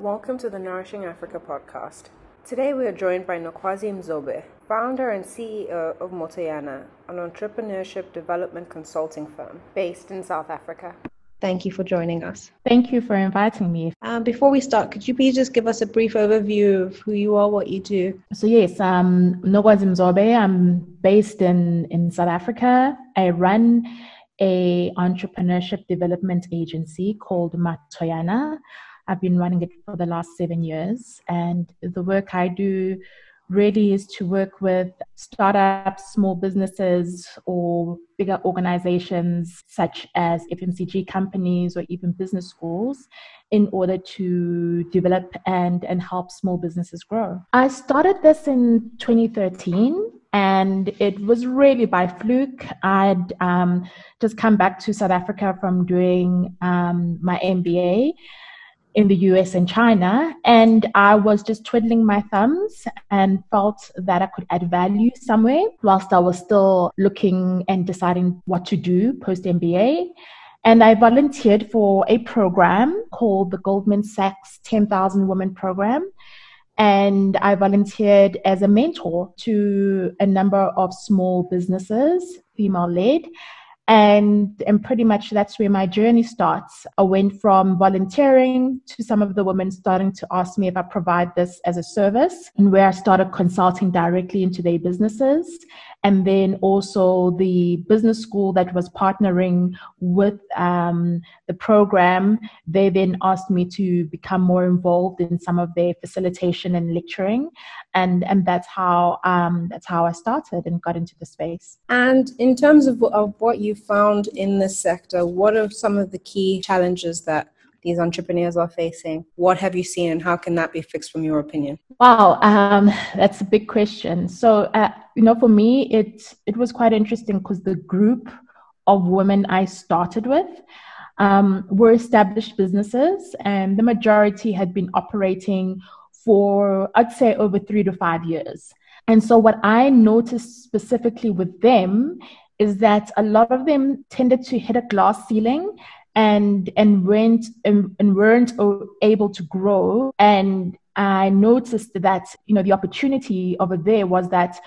Welcome to the Nourishing Africa podcast. Today we are joined by Nokwazi Mzobe, founder and CEO of Matoyana, an entrepreneurship development consulting firm based in South Africa. Thank you for joining us. Thank you for inviting me. Um, before we start, could you please just give us a brief overview of who you are, what you do? So yes, um, Nokwazi Mzobe. I'm based in in South Africa. I run a entrepreneurship development agency called Matoyana. I've been running it for the last seven years, and the work I do really is to work with startups, small businesses, or bigger organizations such as FMCG companies or even business schools in order to develop and, and help small businesses grow. I started this in 2013 and it was really by fluke. I'd um, just come back to South Africa from doing um, my MBA in the US and China, and I was just twiddling my thumbs and felt that I could add value somewhere whilst I was still looking and deciding what to do post MBA. And I volunteered for a program called the Goldman Sachs 10,000 Women Program. And I volunteered as a mentor to a number of small businesses, female led and and pretty much that's where my journey starts. I went from volunteering to some of the women starting to ask me if i provide this as a service and where i started consulting directly into their businesses and then also the business school that was partnering with um, the program they then asked me to become more involved in some of their facilitation and lecturing. And and that's how um, that's how i started and got into the space. And in terms of, of what you found in this sector what are some of the key challenges that these entrepreneurs are facing? What have you seen and how can that be fixed from your opinion? Wow, um, that's a big question. So, uh, you know, for me, it, it was quite interesting because the group of women I started with um, were established businesses and the majority had been operating for, I'd say, over three to five years. And so, what I noticed specifically with them is that a lot of them tended to hit a glass ceiling and and weren't and, and weren't able to grow. And i noticed that you know the opportunity over there was that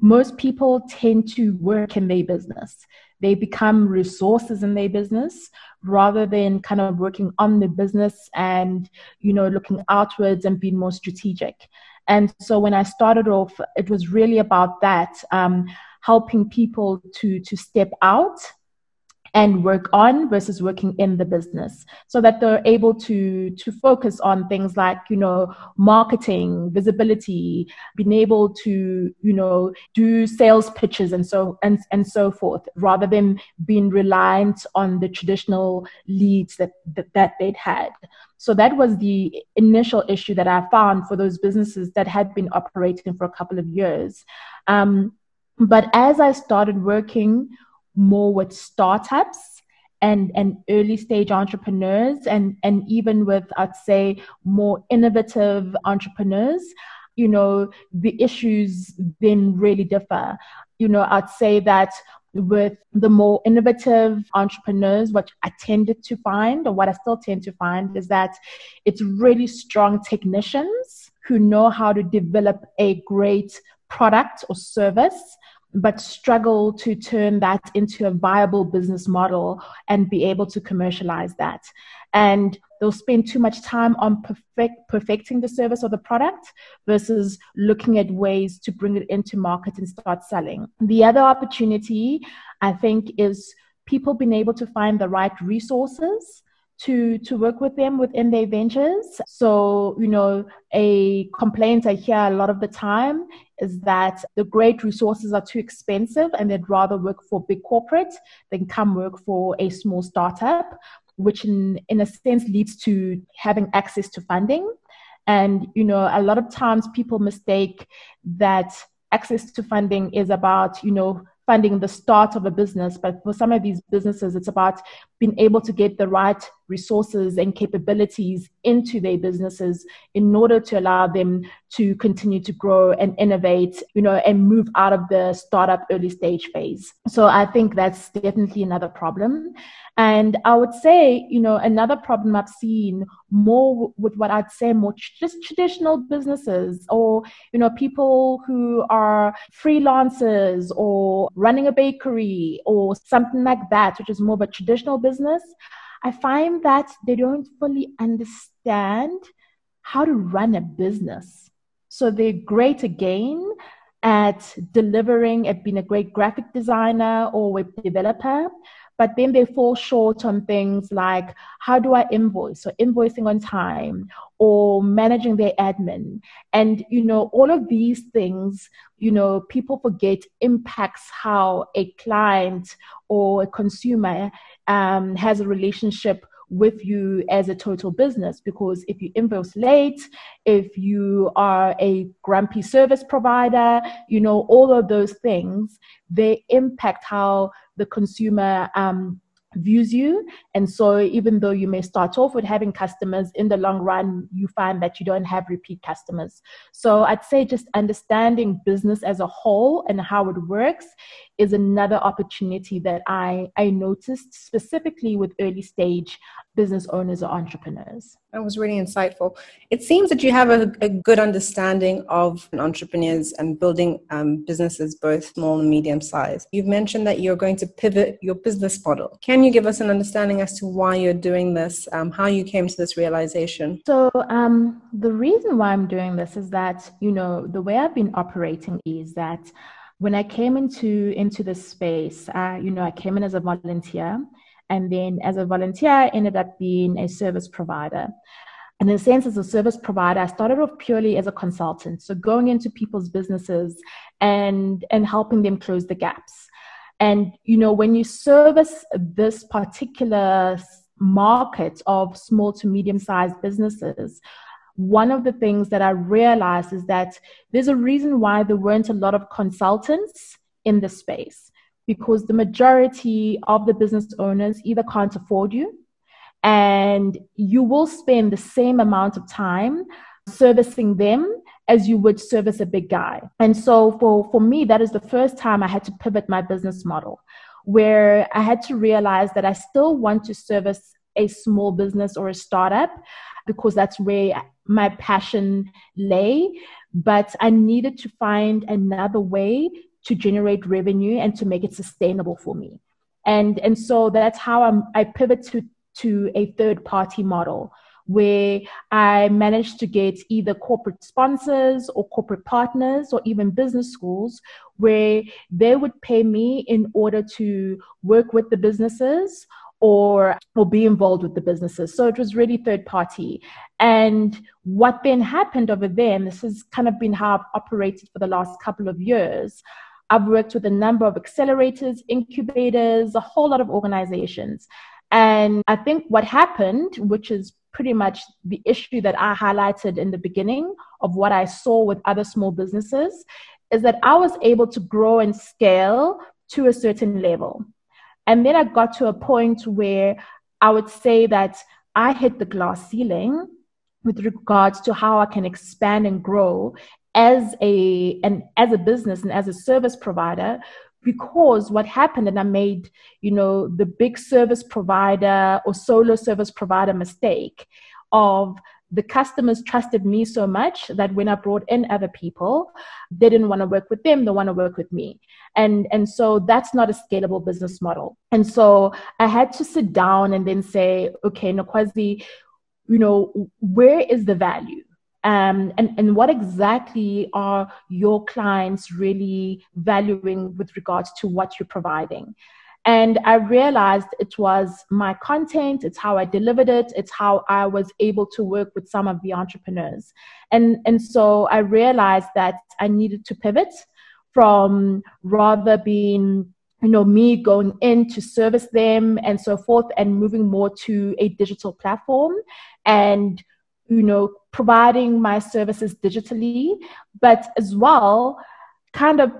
most people tend to work in their business. They become resources in their business rather than kind of working on the business and you know looking outwards and being more strategic. And so when i started off it was really about that um, helping people to to step out and work on versus working in the business so that they're able to to focus on things like you know marketing visibility being able to you know do sales pitches and so and and so forth rather than being reliant on the traditional leads that that, that they'd had. So that was the initial issue that i found for those businesses that had been operating for a couple of years. Um, but as i started working more with startups and, and early stage entrepreneurs and, and even with, I'd say, more innovative entrepreneurs, you know, the issues then really differ. You know, I'd say that with the more innovative entrepreneurs, what I tended to find, or what I still tend to find, is that it's really strong technicians who know how to develop a great product or service but struggle to turn that into a viable business model and be able to commercialize that. And they'll spend too much time on perfect, perfecting the service or the product versus looking at ways to bring it into market and start selling. The other opportunity, I think, is people being able to find the right resources to to work with them within their ventures. So, you know, a complaint I hear a lot of the time is that the great resources are too expensive and they'd rather work for big corporate than come work for a small startup, which in, in a sense leads to having access to funding. And, you know, a lot of times people mistake that access to funding is about, you know, funding the start of a business. But for some of these businesses, it's about being able to get the right resources and capabilities into their businesses in order to allow them to continue to grow and innovate, you know, and move out of the startup early stage phase. So I think that's definitely another problem. And I would say, you know, another problem I've seen more with what I'd say more just traditional businesses or, you know, people who are freelancers or running a bakery or something like that, which is more of a traditional business. I find that they don't fully understand how to run a business. So they're great again at delivering, at being a great graphic designer or web developer, but then they fall short on things like how do I invoice or invoicing on time or managing their admin. And, you know, all of these things, you know, people forget impacts how a client or a consumer um, has a relationship with you as a total business because if you invoice late, if you are a grumpy service provider, you know, all of those things, they impact how the consumer um, views you. And so, even though you may start off with having customers, in the long run, you find that you don't have repeat customers. So, I'd say just understanding business as a whole and how it works is another opportunity that I, I noticed specifically with early stage business owners or entrepreneurs. That was really insightful. It seems that you have a, a good understanding of entrepreneurs and building um, businesses, both small and medium size. You've mentioned that you're going to pivot your business model. Can you give us an understanding as to why you're doing this, um, how you came to this realization? So, um, the reason why I'm doing this is that, you know, the way I've been operating is that when I came into into this space, uh, you know, I came in as a volunteer and then as a volunteer, I ended up being a service provider. And in a sense, as a service provider, I started off purely as a consultant. So going into people's businesses and, and helping them close the gaps. And, you know, when you service this particular market of small to medium sized businesses, one of the things that I realized is that there's a reason why there weren't a lot of consultants in the space because the majority of the business owners either can't afford you and you will spend the same amount of time servicing them as you would service a big guy. And so for, for me, that is the first time I had to pivot my business model where I had to realize that I still want to service a small business or a startup because that's where my passion lay. But I needed to find another way to generate revenue and to make it sustainable for me. And, and so that's how I'm, I pivot to, to a third party model where I managed to get either corporate sponsors or corporate partners or even business schools where they would pay me in order to work with the businesses or or be involved with the businesses. So it was really third party. And what then happened over there, and this has kind of been how I've operated for the last couple of years, I've worked with a number of accelerators, incubators, a whole lot of organizations. And I think what happened, which is pretty much the issue that I highlighted in the beginning of what I saw with other small businesses, is that I was able to grow and scale to a certain level. And then I got to a point where I would say that I hit the glass ceiling with regards to how I can expand and grow as a and as a business and as a service provider because what happened and i made you know the big service provider or solo service provider mistake of the customers trusted me so much that when i brought in other people they didn't want to work with them they want to work with me. And and so that's not a scalable business model. And so i had to sit down and then say okay nokwazi you know where is the value um, and, and what exactly are your clients really valuing with regards to what you're providing? And I realized it was my content, it's how I delivered it, it's how I was able to work with some of the entrepreneurs. And, and so I realized that I needed to pivot from rather being you know me going in to service them and so forth and moving more to a digital platform and you know, providing my services digitally, but as well, kind of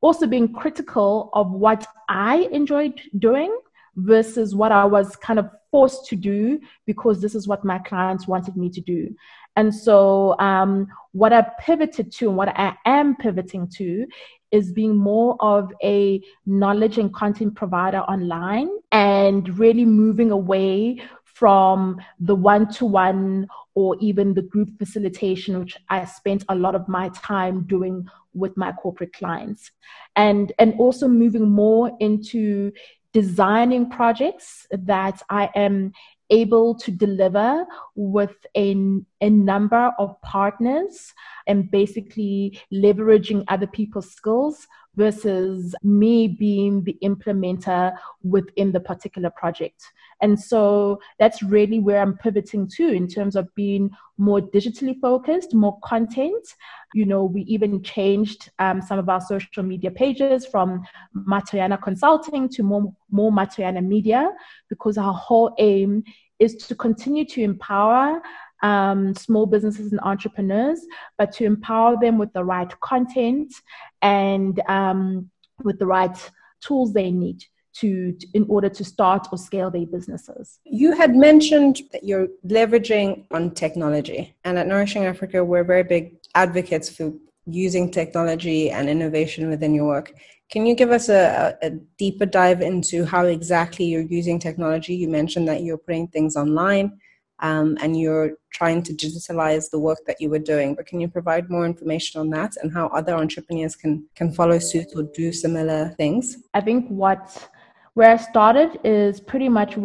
also being critical of what I enjoyed doing versus what I was kind of forced to do because this is what my clients wanted me to do. And so, um, what I pivoted to and what I am pivoting to is being more of a knowledge and content provider online and really moving away from the one to one or even the group facilitation, which I spent a lot of my time doing with my corporate clients. And, and also moving more into designing projects that I am able to deliver with a, a number of partners and basically leveraging other people's skills versus me being the implementer within the particular project. And so that's really where I'm pivoting to in terms of being more digitally focused, more content. You know, we even changed um, some of our social media pages from Matoyana Consulting to more, more Matoyana Media because our whole aim is to continue to empower um, small businesses and entrepreneurs, but to empower them with the right content and um, with the right tools they need to, in order to start or scale their businesses. You had mentioned that you're leveraging on technology, and at Nourishing Africa, we're very big advocates for using technology and innovation within your work. Can you give us a, a, deeper dive into how exactly you're using technology? You mentioned that you're putting things online um, and you're trying to digitalize the work that you were doing. But can you provide more information on that and how other entrepreneurs can can follow suit or do similar things? I think what where I started is pretty much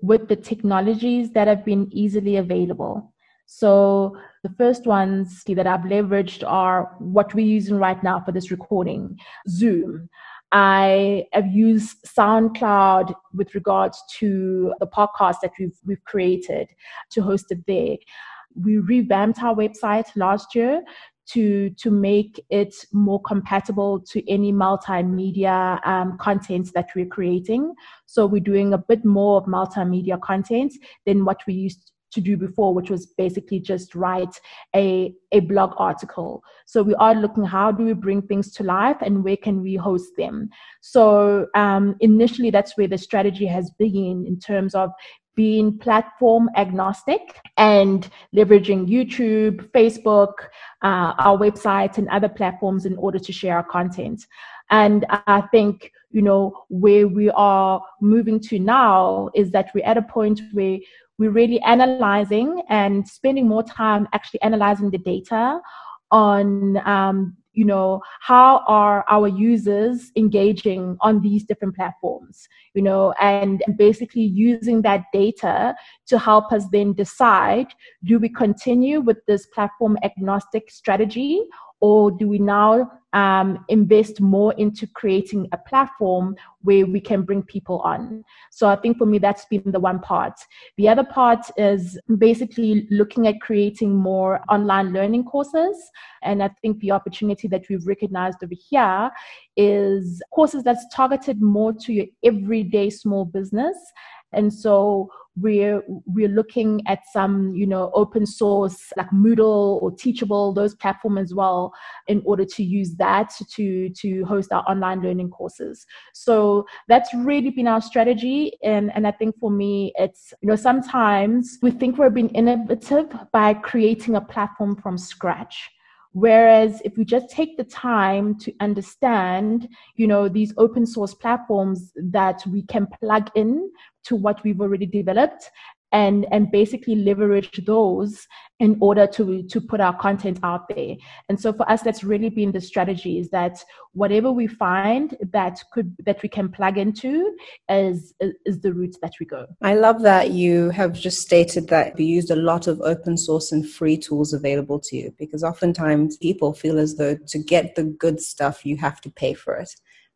with the technologies that have been easily available. So the first ones that I've leveraged are what we're using right now for this recording, Zoom. I have used SoundCloud with regards to the podcast that we've, we've created to host it there. We revamped our website last year to to make it more compatible to any multimedia um, content that we're creating. So we're doing a bit more of multimedia content than what we used to do before, which was basically just write a, a blog article. So we are looking how do we bring things to life and where can we host them. So um, initially, that's where the strategy has been in terms of being platform agnostic and leveraging YouTube, Facebook, uh, our website, and other platforms in order to share our content. And I think, you know, where we are moving to now is that we're at a point where we're really analyzing and spending more time actually analyzing the data on um, you know how are our users engaging on these different platforms you know and basically using that data to help us then decide do we continue with this platform agnostic strategy or do we now um, invest more into creating a platform where we can bring people on? So I think for me, that's been the one part. The other part is basically looking at creating more online learning courses. And I think the opportunity that we've recognized over here is courses that's targeted more to your everyday small business. And so we're we're looking at some you know open source like moodle or teachable those platform as well in order to use that to to host our online learning courses. So that's really been our strategy. And and i think for me it's you know sometimes we think we're being innovative by creating a platform from scratch Whereas if we just take the time to understand, you know, these open source platforms that we can plug in to what we've already developed and and basically leverage those in order to to put our content out there. And so for us that's really been the strategy is that whatever we find that could that we can plug into is is the route that we go. I love that you have just stated that you used a lot of open source and free tools available to you because oftentimes people feel as though to get the good stuff you have to pay for it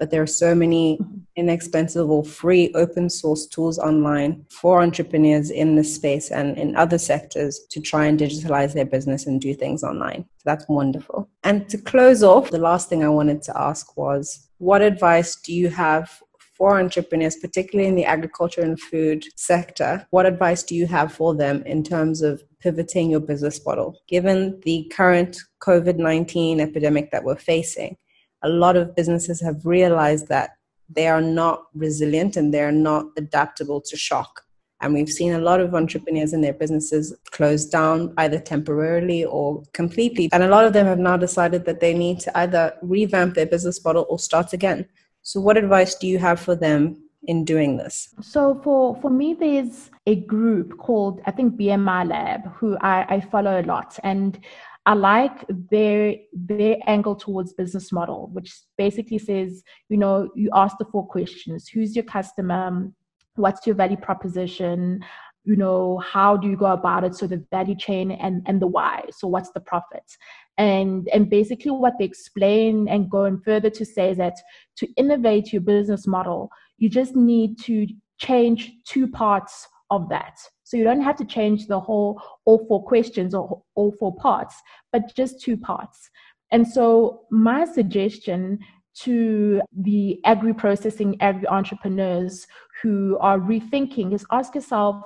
but there are so many mm-hmm. inexpensive or free open source tools online for entrepreneurs in this space and in other sectors to try and digitalize their business and do things online. So that's wonderful. And to close off, the last thing I wanted to ask was what advice do you have for entrepreneurs, particularly in the agriculture and food sector, what advice do you have for them in terms of pivoting your business model? Given the current COVID 19 epidemic that we're facing, a lot of businesses have realized that they are not resilient and they're not adaptable to shock. And we've seen a lot of entrepreneurs and their businesses close down either temporarily or completely. And a lot of them have now decided that they need to either revamp their business model or start again. So, what advice do you have for them in doing this? So, for, for me, there's a group called, I think, BMI Lab, who I, I follow a lot. And I like their their angle towards business model, which basically says, you know, you ask the four questions: Who's your customer? what's your value proposition? You know how do you go about it? So the value chain and and the why. So what's the profit? And and basically what they explain and going further to say that to innovate your business model you just need to change two parts of that so you don't have to change the whole all four questions or all four parts but just two parts. And so my suggestion to the agri processing agri entrepreneurs who are rethinking is ask yourself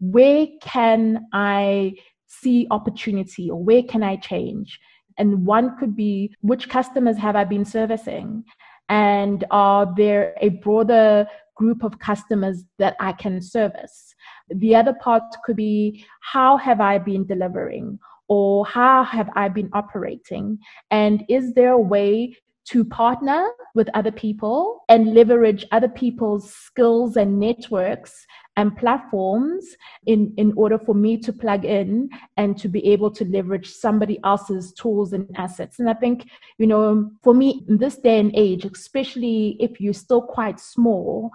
where can i see opportunity or where can i change? And one could be which customers have i been servicing? And are there a broader group of customers that i can service the other part could be how have i been delivering or how have I been operating? And is there a way to partner with other people and leverage other people's skills and networks and platforms in, in order for me to plug in and to be able to leverage somebody else's tools and assets. And I think, you know, for me in this day and age, especially if you're still quite small,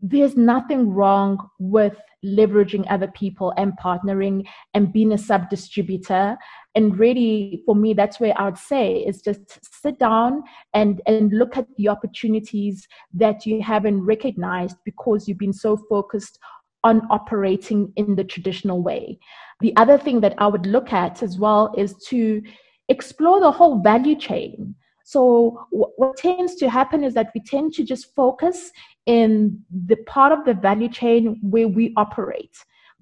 there's nothing wrong with leveraging other people and partnering and being a sub distributor and really for me that's where i would say is just sit down and and look at the opportunities that you haven't recognized because you've been so focused on operating in the traditional way. The other thing that i would look at as well is to explore the whole value chain so what tends to happen is that we tend to just focus in the part of the value chain where we operate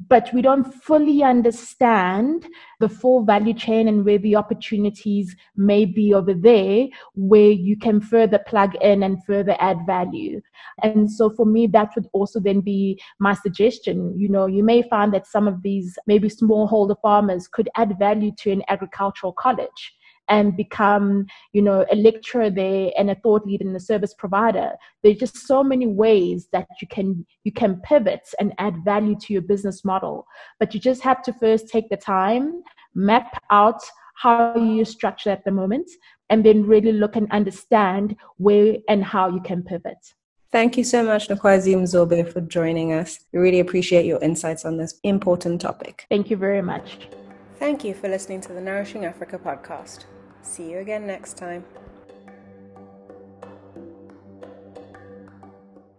but we don't fully understand the full value chain and where the opportunities may be over there where you can further plug in and further add value. And so for me that would also then be my suggestion. You know you may find that some of these maybe smallholder farmers could add value to an agricultural college and become, you know, a lecturer there and a thought leader and a service provider. There's just so many ways that you can you can pivot and add value to your business model. But you just have to first take the time, map out how you structure at the moment, and then really look and understand where and how you can pivot. Thank you so much, Nkwazi Mzobe, for joining us. We really appreciate your insights on this important topic. Thank you very much. Thank you for listening to the Nourishing Africa podcast. See you again next time.